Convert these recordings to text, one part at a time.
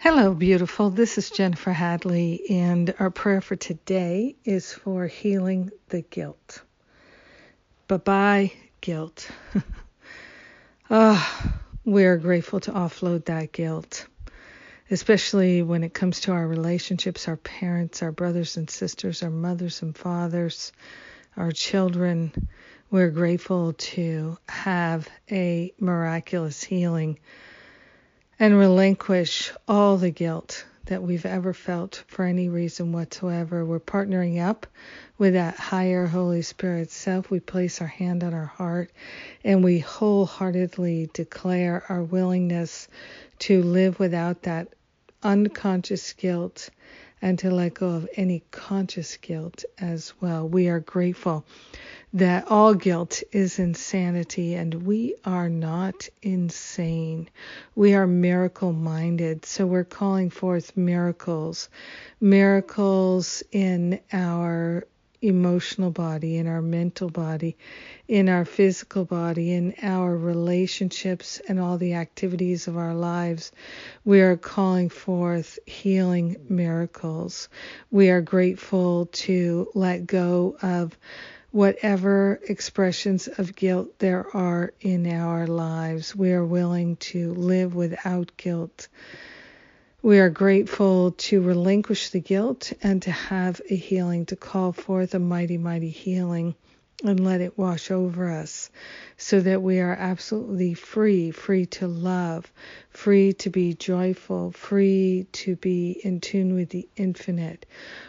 Hello, beautiful. This is Jennifer Hadley, and our prayer for today is for healing the guilt. Bye bye, guilt. Ah, oh, we're grateful to offload that guilt, especially when it comes to our relationships, our parents, our brothers and sisters, our mothers and fathers, our children. We're grateful to have a miraculous healing and relinquish all the guilt that we've ever felt for any reason whatsoever. We're partnering up with that higher Holy Spirit self. We place our hand on our heart and we wholeheartedly declare our willingness to live without that unconscious guilt and to let go of any conscious guilt as well. We are grateful that all guilt is insanity and we are not insane. We are miracle minded. So we're calling forth miracles, miracles in our emotional body, in our mental body, in our physical body, in our relationships, and all the activities of our lives. We are calling forth healing miracles. We are grateful to let go of whatever expressions of guilt there are in our lives. We are willing to live without guilt. We are grateful to relinquish the guilt and to have a healing, to call forth a mighty, mighty healing and let it wash over us so that we are absolutely free, free to love, free to be joyful, free to be in tune with the infinite.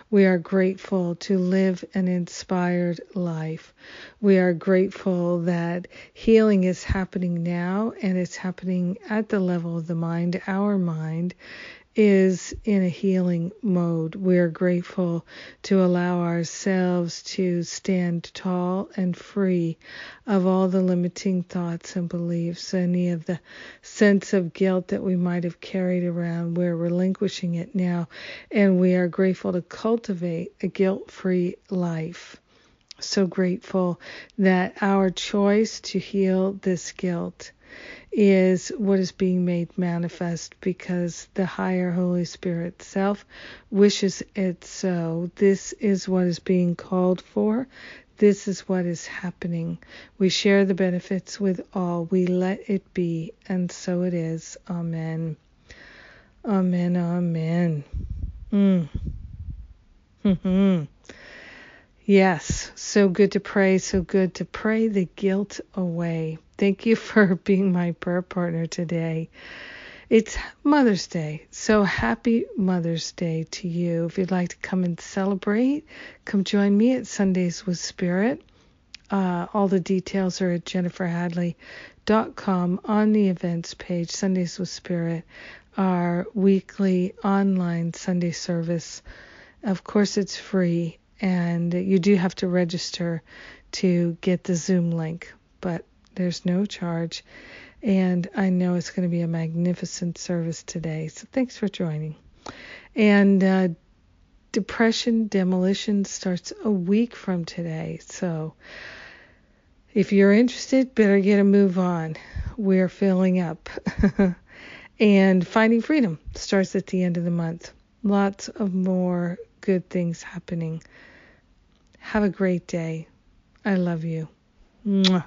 We are grateful to live an inspired life. We are grateful that healing is happening now and it's happening at the level of the mind, our mind, is in a healing mode. We're grateful to allow ourselves to stand tall and free of all the limiting thoughts and beliefs, any of the sense of guilt that we might have carried around. We're relinquishing it now, and we are grateful to cultivate a guilt free life so grateful that our choice to heal this guilt is what is being made manifest because the higher Holy Spirit self wishes it so. This is what is being called for. This is what is happening. We share the benefits with all. We let it be, and so it is. Amen. Amen. Amen. Mm. hmm Yes, so good to pray, so good to pray the guilt away. Thank you for being my prayer partner today. It's Mother's Day, so happy Mother's Day to you. If you'd like to come and celebrate, come join me at Sundays with Spirit. Uh, all the details are at jenniferhadley.com on the events page. Sundays with Spirit, our weekly online Sunday service. Of course, it's free and you do have to register to get the Zoom link, but there's no charge. And I know it's going to be a magnificent service today. So thanks for joining. And uh, Depression Demolition starts a week from today. So if you're interested, better get a move on. We're filling up. and Finding Freedom starts at the end of the month. Lots of more good things happening. Have a great day. I love you. Mwah.